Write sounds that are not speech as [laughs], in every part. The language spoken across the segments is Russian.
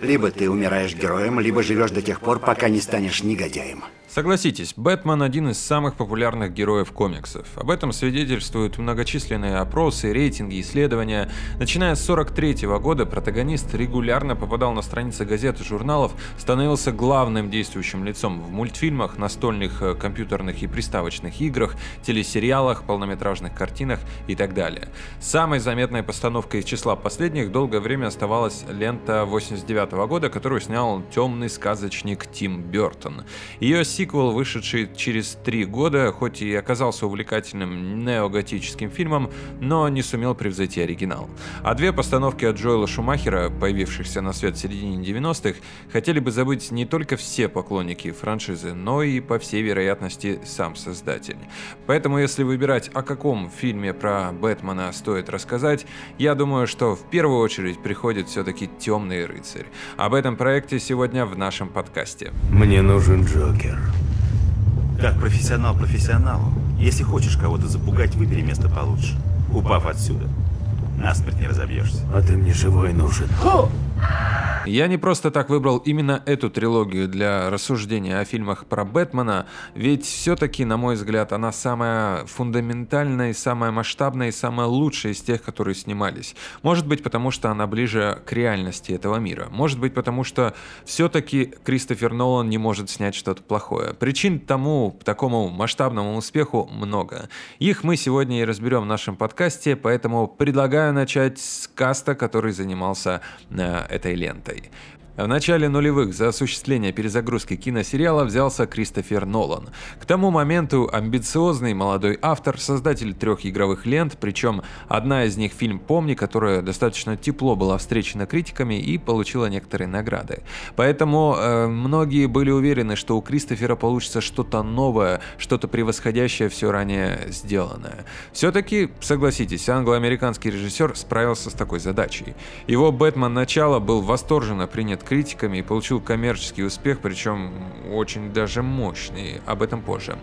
Либо ты умираешь героем, либо живешь до тех пор, пока не станешь негодяем. Согласитесь, Бэтмен один из самых популярных героев комиксов. Об этом свидетельствуют многочисленные опросы, рейтинги, исследования. Начиная с 43 -го года протагонист регулярно попадал на страницы газет и журналов, становился главным действующим лицом в мультфильмах, настольных, э, компьютерных и приставочных играх, телесериалах, полнометражных картинах и так далее. Самой заметной постановкой из числа последних долгое время оставалась лента 89 -го года, которую снял темный сказочник Тим Бертон. Ее сиквел, вышедший через три года, хоть и оказался увлекательным неоготическим фильмом, но не сумел превзойти оригинал. А две постановки от Джоэла Шумахера, появившихся на свет в середине 90-х, хотели бы забыть не только все поклонники франшизы, но и, по всей вероятности, сам создатель. Поэтому, если выбирать, о каком фильме про Бэтмена стоит рассказать, я думаю, что в первую очередь приходит все-таки «Темный рыцарь». Об этом проекте сегодня в нашем подкасте. Мне нужен Джокер. Как профессионал профессионалу. Если хочешь кого-то запугать, выбери место получше. Упав отсюда, насмерть не разобьешься. А ты мне живой нужен. Я не просто так выбрал именно эту трилогию для рассуждения о фильмах про Бэтмена, ведь все-таки, на мой взгляд, она самая фундаментальная, самая масштабная и самая лучшая из тех, которые снимались. Может быть, потому что она ближе к реальности этого мира. Может быть, потому что все-таки Кристофер Нолан не может снять что-то плохое. Причин тому, такому масштабному успеху много. Их мы сегодня и разберем в нашем подкасте, поэтому предлагаю начать с каста, который занимался э, этой лентой. В начале нулевых за осуществление перезагрузки киносериала взялся Кристофер Нолан. К тому моменту амбициозный молодой автор, создатель трех игровых лент, причем одна из них фильм «Помни», которая достаточно тепло была встречена критиками и получила некоторые награды. Поэтому э, многие были уверены, что у Кристофера получится что-то новое, что-то превосходящее все ранее сделанное. Все-таки, согласитесь, англо-американский режиссер справился с такой задачей. Его «Бэтмен. Начало» был восторженно принят критиками и получил коммерческий успех, причем очень даже мощный. Об этом позже.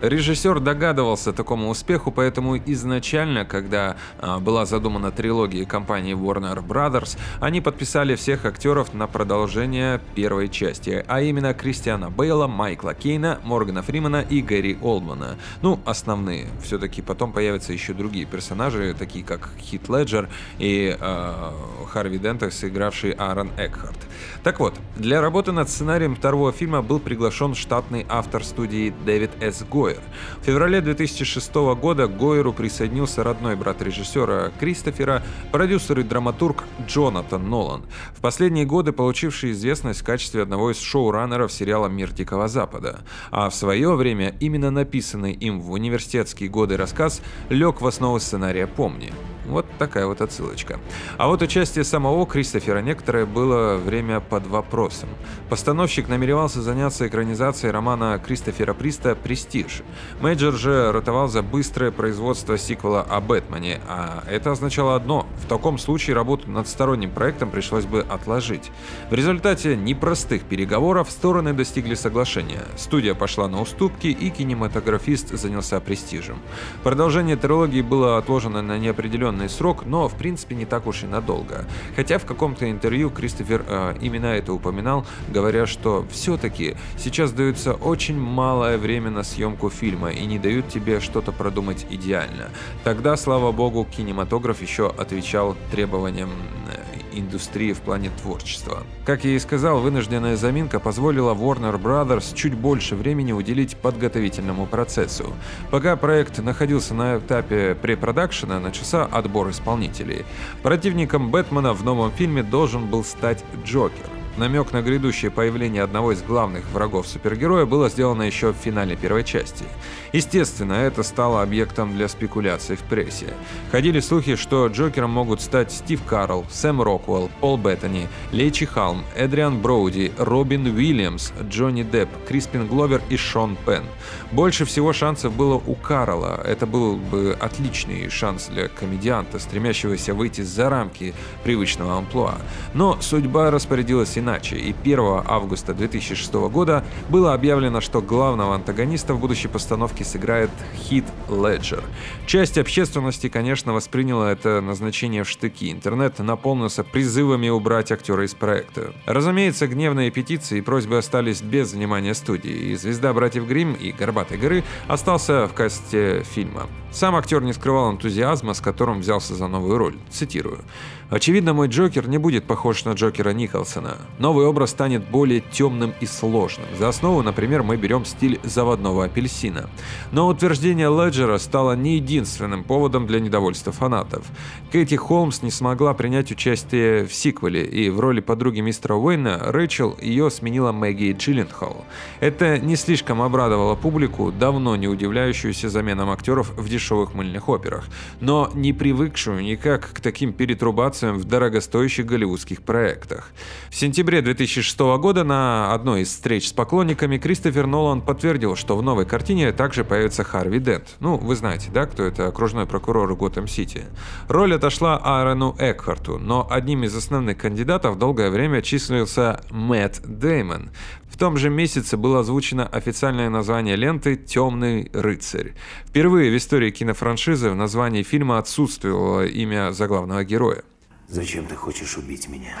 Режиссер догадывался такому успеху, поэтому изначально, когда а, была задумана трилогия компании Warner Brothers, они подписали всех актеров на продолжение первой части, а именно Кристиана Бейла, Майкла Кейна, Моргана Фримана и Гэри Олдмана. Ну, основные. Все-таки потом появятся еще другие персонажи, такие как Хит Леджер и э, Харви Дентекс, сыгравший Аарон Экхарт. Так вот, для работы над сценарием второго фильма был приглашен штатный автор студии Дэвид С. Гойер. В феврале 2006 года к Гойеру присоединился родной брат режиссера Кристофера, продюсер и драматург Джонатан Нолан, в последние годы получивший известность в качестве одного из шоураннеров сериала «Мир Дикого Запада». А в свое время именно написанный им в университетские годы рассказ лег в основу сценария «Помни». Вот такая вот отсылочка. А вот участие самого Кристофера некоторое было время под вопросом. Постановщик намеревался заняться экранизацией романа Кристофера Приста «Престиж». Мейджор же ратовал за быстрое производство сиквела о Бэтмене, а это означало одно – в таком случае работу над сторонним проектом пришлось бы отложить. В результате непростых переговоров стороны достигли соглашения. Студия пошла на уступки, и кинематографист занялся «Престижем». Продолжение трилогии было отложено на неопределенный определенный срок, но в принципе не так уж и надолго. Хотя в каком-то интервью Кристофер э, именно это упоминал, говоря, что все-таки сейчас дается очень малое время на съемку фильма и не дают тебе что-то продумать идеально. Тогда, слава богу, кинематограф еще отвечал требованиям э, индустрии в плане творчества. Как я и сказал, вынужденная заминка позволила Warner Brothers чуть больше времени уделить подготовительному процессу. Пока проект находился на этапе препродакшена, начался отбор исполнителей. Противником Бэтмена в новом фильме должен был стать Джокер. Намек на грядущее появление одного из главных врагов супергероя было сделано еще в финале первой части. Естественно, это стало объектом для спекуляций в прессе. Ходили слухи, что Джокером могут стать Стив Карл, Сэм Роквелл, Пол Беттани, Лейчи Халм, Эдриан Броуди, Робин Уильямс, Джонни Депп, Криспин Гловер и Шон Пен. Больше всего шансов было у Карла. Это был бы отличный шанс для комедианта, стремящегося выйти за рамки привычного амплуа. Но судьба распорядилась иначе, и 1 августа 2006 года было объявлено, что главного антагониста в будущей постановке сыграет Хит Леджер. Часть общественности, конечно, восприняла это назначение в штыки. Интернет наполнился призывами убрать актера из проекта. Разумеется, гневные петиции и просьбы остались без внимания студии, и звезда «Братьев Грим и «Горбатой горы» остался в касте фильма. Сам актер не скрывал энтузиазма, с которым взялся за новую роль. Цитирую. Очевидно, мой Джокер не будет похож на Джокера Николсона. Новый образ станет более темным и сложным. За основу, например, мы берем стиль заводного апельсина. Но утверждение Леджера стало не единственным поводом для недовольства фанатов. Кэти Холмс не смогла принять участие в сиквеле, и в роли подруги мистера Уэйна Рэйчел ее сменила Мэгги Джилленхол. Это не слишком обрадовало публику, давно не удивляющуюся заменам актеров в дешевых мыльных операх, но не привыкшую никак к таким перетрубациям в дорогостоящих голливудских проектах. В сентябре 2006 года на одной из встреч с поклонниками Кристофер Нолан подтвердил, что в новой картине также появится Харви Дент. Ну, вы знаете, да, кто это окружной прокурор Готэм-Сити. Роль отошла Аарону Экхарту, но одним из основных кандидатов долгое время числился Мэтт Деймон. В том же месяце было озвучено официальное название ленты «Темный рыцарь». Впервые в истории кинофраншизы в названии фильма отсутствовало имя заглавного героя. Зачем ты хочешь убить меня? [laughs]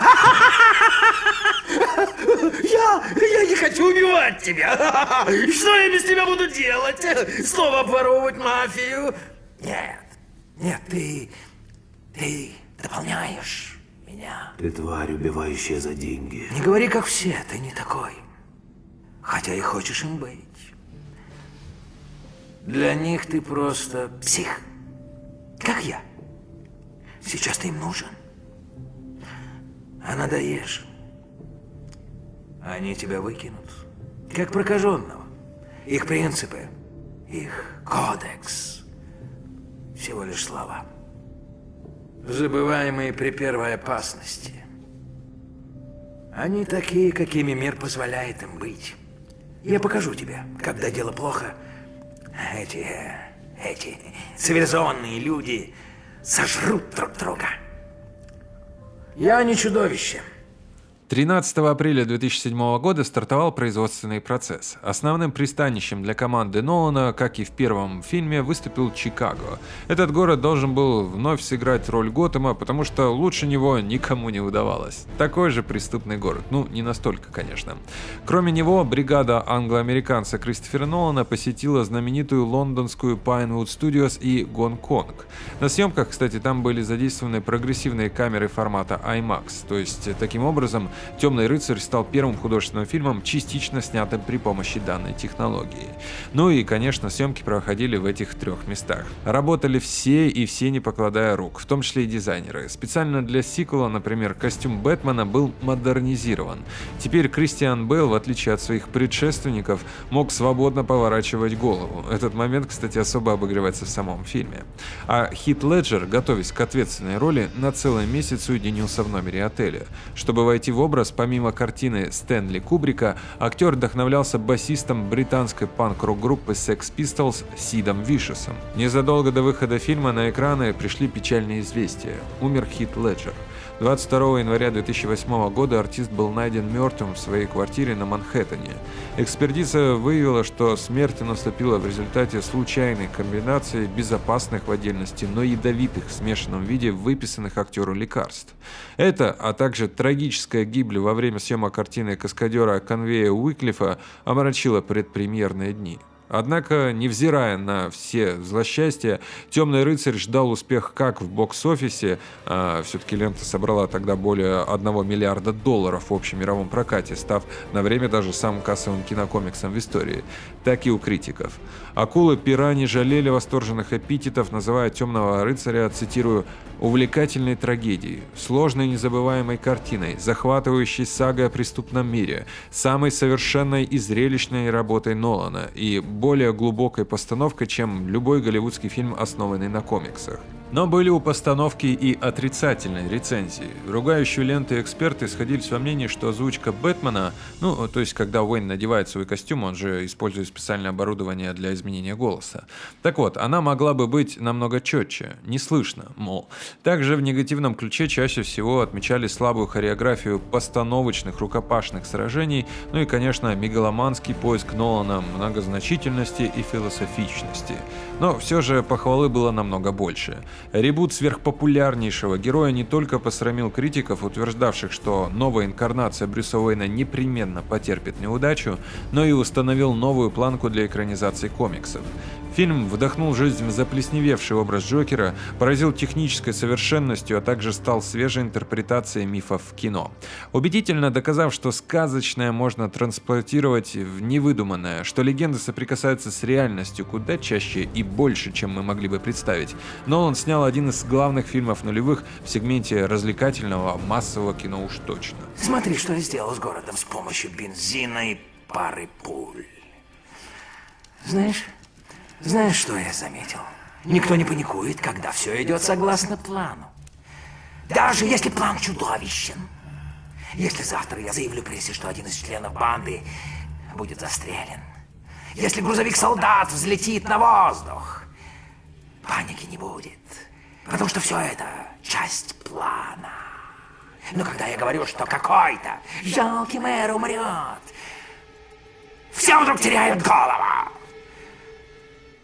Я, я не хочу убивать тебя. [laughs] Что я без тебя буду делать? Снова обворовывать мафию? Нет, нет, ты, ты дополняешь меня. Ты тварь, убивающая за деньги. Не говори, как все, ты не такой. Хотя и хочешь им быть. Для них ты просто псих. Как я. Сейчас ты им нужен. А надоешь. Они тебя выкинут. Как прокаженного. Их принципы, их кодекс. Всего лишь слова. Забываемые при первой опасности. Они такие, какими мир позволяет им быть. Я покажу тебе, когда дело плохо. Эти, эти цивилизованные люди сожрут друг друга. Я не чудовище. 13 апреля 2007 года стартовал производственный процесс. Основным пристанищем для команды Нолана, как и в первом фильме, выступил Чикаго. Этот город должен был вновь сыграть роль Готэма, потому что лучше него никому не удавалось. Такой же преступный город. Ну, не настолько, конечно. Кроме него, бригада англо-американца Кристофера Нолана посетила знаменитую лондонскую Pinewood Studios и Гонконг. На съемках, кстати, там были задействованы прогрессивные камеры формата IMAX, то есть таким образом «Темный рыцарь» стал первым художественным фильмом, частично снятым при помощи данной технологии. Ну и, конечно, съемки проходили в этих трех местах. Работали все и все не покладая рук, в том числе и дизайнеры. Специально для сиквела, например, костюм Бэтмена был модернизирован. Теперь Кристиан Бейл, в отличие от своих предшественников, мог свободно поворачивать голову. Этот момент, кстати, особо обыгрывается в самом фильме. А Хит Леджер, готовясь к ответственной роли, на целый месяц уединился в номере отеля. Чтобы войти в образ, помимо картины Стэнли Кубрика, актер вдохновлялся басистом британской панк-рок группы Sex Pistols Сидом Вишесом. Незадолго до выхода фильма на экраны пришли печальные известия. Умер Хит Леджер. 22 января 2008 года артист был найден мертвым в своей квартире на Манхэттене. Экспертиза выявила, что смерть наступила в результате случайной комбинации безопасных в отдельности, но ядовитых в смешанном виде выписанных актеру лекарств. Это, а также трагическая гибель во время съемок картины каскадера Конвея Уиклифа омрачила предпремьерные дни. Однако, невзирая на все злосчастья, «Темный рыцарь» ждал успех как в бокс-офисе, а все-таки лента собрала тогда более 1 миллиарда долларов в общем мировом прокате, став на время даже самым кассовым кинокомиксом в истории, так и у критиков. Акулы пера не жалели восторженных эпитетов, называя «Темного рыцаря», цитирую, увлекательной трагедией, сложной незабываемой картиной, захватывающей сагой о преступном мире, самой совершенной и зрелищной работой Нолана и более глубокой постановкой, чем любой голливудский фильм, основанный на комиксах. Но были у постановки и отрицательные рецензии. Ругающие ленты эксперты сходились во мнении, что озвучка Бэтмена, ну, то есть когда Уэйн надевает свой костюм, он же использует специальное оборудование для изменения голоса. Так вот, она могла бы быть намного четче, не слышно, мол. Также в негативном ключе чаще всего отмечали слабую хореографию постановочных рукопашных сражений, ну и, конечно, мегаломанский поиск Нолана многозначительности и философичности. Но все же похвалы было намного больше. Ребут сверхпопулярнейшего героя не только посрамил критиков, утверждавших, что новая инкарнация Брюса Уэйна непременно потерпит неудачу, но и установил новую планку для экранизации комиксов. Фильм вдохнул жизнь в заплесневевший образ Джокера, поразил технической совершенностью, а также стал свежей интерпретацией мифов в кино. Убедительно доказав, что сказочное можно транспортировать в невыдуманное, что легенды соприкасаются с реальностью куда чаще и больше, чем мы могли бы представить, Нолан снял один из главных фильмов нулевых в сегменте развлекательного массового кино уж точно. Смотри, что я сделал с городом с помощью бензина и пары пуль. Знаешь, знаешь, что я заметил? Никто не паникует, когда все идет согласно плану. Даже если план чудовищен. Если завтра я заявлю прессе, что один из членов банды будет застрелен. Если грузовик солдат взлетит на воздух. Паники не будет. Потому что все это часть плана. Но когда я говорю, что какой-то жалкий мэр умрет, все вдруг теряют голову.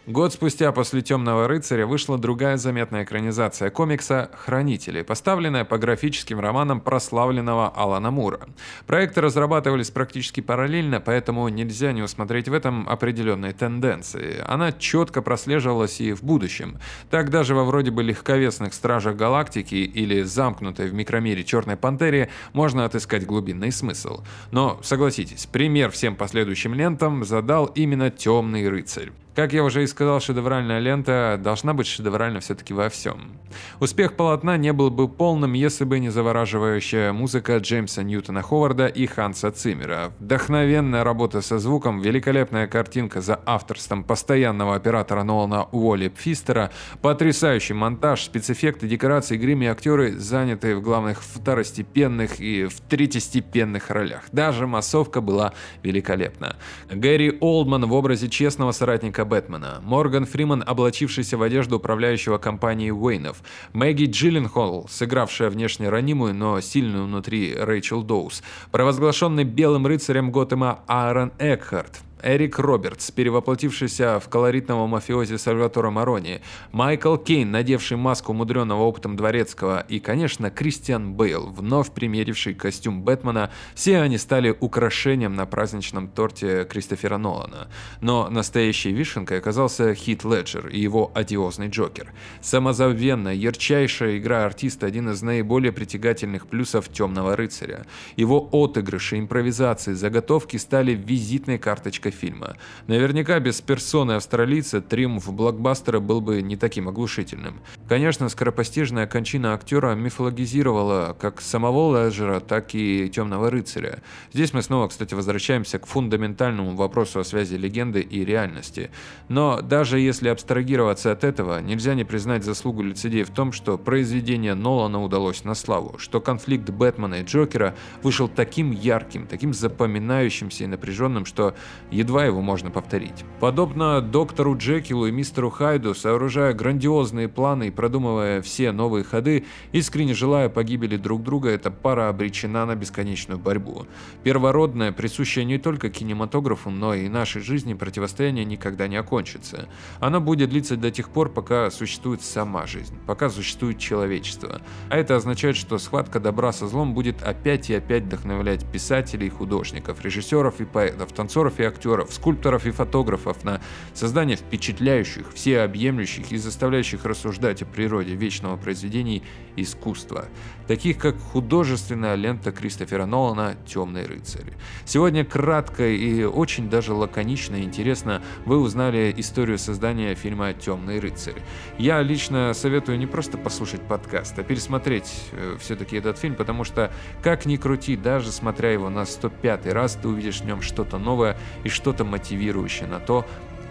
Год спустя после «Темного рыцаря» вышла другая заметная экранизация комикса «Хранители», поставленная по графическим романам прославленного Алана Мура. Проекты разрабатывались практически параллельно, поэтому нельзя не усмотреть в этом определенные тенденции. Она четко прослеживалась и в будущем. Так даже во вроде бы легковесных «Стражах Галактики» или замкнутой в микромире «Черной Пантере» можно отыскать глубинный смысл. Но, согласитесь, пример всем последующим лентам задал именно «Темный рыцарь». Как я уже и сказал, шедевральная лента должна быть шедевральна все-таки во всем. Успех полотна не был бы полным, если бы не завораживающая музыка Джеймса Ньютона Ховарда и Ханса Циммера. Вдохновенная работа со звуком, великолепная картинка за авторством постоянного оператора Нолана Уолли Пфистера, потрясающий монтаж, спецэффекты, декорации, грим и актеры, занятые в главных второстепенных и в третьестепенных ролях. Даже массовка была великолепна. Гэри Олдман в образе честного соратника Бэтмена, Морган Фриман, облачившийся в одежду управляющего компанией Уэйнов, Мэгги Джилленхол, сыгравшая внешне ранимую, но сильную внутри Рэйчел Доус, провозглашенный белым рыцарем Готэма Аарон Экхарт, Эрик Робертс, перевоплотившийся в колоритного мафиози Сальватора Марони, Майкл Кейн, надевший маску мудреного опытом дворецкого, и, конечно, Кристиан Бейл, вновь примеривший костюм Бэтмена, все они стали украшением на праздничном торте Кристофера Нолана. Но настоящей вишенкой оказался Хит Леджер и его одиозный Джокер. Самозабвенная, ярчайшая игра артиста – один из наиболее притягательных плюсов «Темного рыцаря». Его отыгрыши, импровизации, заготовки стали визитной карточкой фильма. Наверняка без персоны австралийца триумф блокбастера был бы не таким оглушительным. Конечно, скоропостижная кончина актера мифологизировала как самого Леджера, так и Темного рыцаря. Здесь мы снова, кстати, возвращаемся к фундаментальному вопросу о связи легенды и реальности. Но даже если абстрагироваться от этого, нельзя не признать заслугу лицедей в том, что произведение Нолана удалось на славу, что конфликт Бэтмена и Джокера вышел таким ярким, таким запоминающимся и напряженным, что едва его можно повторить. Подобно доктору Джекилу и мистеру Хайду, сооружая грандиозные планы и продумывая все новые ходы, искренне желая погибели друг друга, эта пара обречена на бесконечную борьбу. Первородное, присущее не только кинематографу, но и нашей жизни противостояние никогда не окончится. Оно будет длиться до тех пор, пока существует сама жизнь, пока существует человечество. А это означает, что схватка добра со злом будет опять и опять вдохновлять писателей, художников, режиссеров и поэтов, танцоров и актеров, скульпторов и фотографов на создание впечатляющих, всеобъемлющих и заставляющих рассуждать о природе вечного произведений искусства, таких как художественная лента Кристофера Нолана «Темный рыцарь». Сегодня кратко и очень даже лаконично и интересно вы узнали историю создания фильма «Темный рыцарь». Я лично советую не просто послушать подкаст, а пересмотреть э, все-таки этот фильм, потому что, как ни крути, даже смотря его на 105 раз, ты увидишь в нем что-то новое и что-то мотивирующее на то,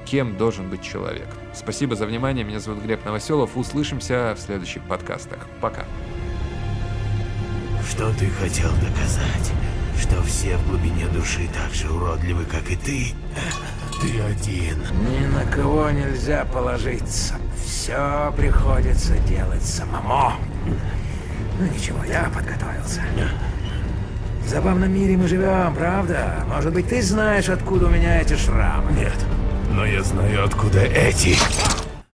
кем должен быть человек. Спасибо за внимание, меня зовут Глеб Новоселов, услышимся в следующих подкастах. Пока. Что ты хотел доказать? Что все в глубине души так же уродливы, как и ты? [laughs] Ты один. Ни на кого нельзя положиться. Все приходится делать самому. Ну ничего, я подготовился. В забавном мире мы живем, правда? Может быть, ты знаешь, откуда у меня эти шрамы? Нет, но я знаю, откуда эти.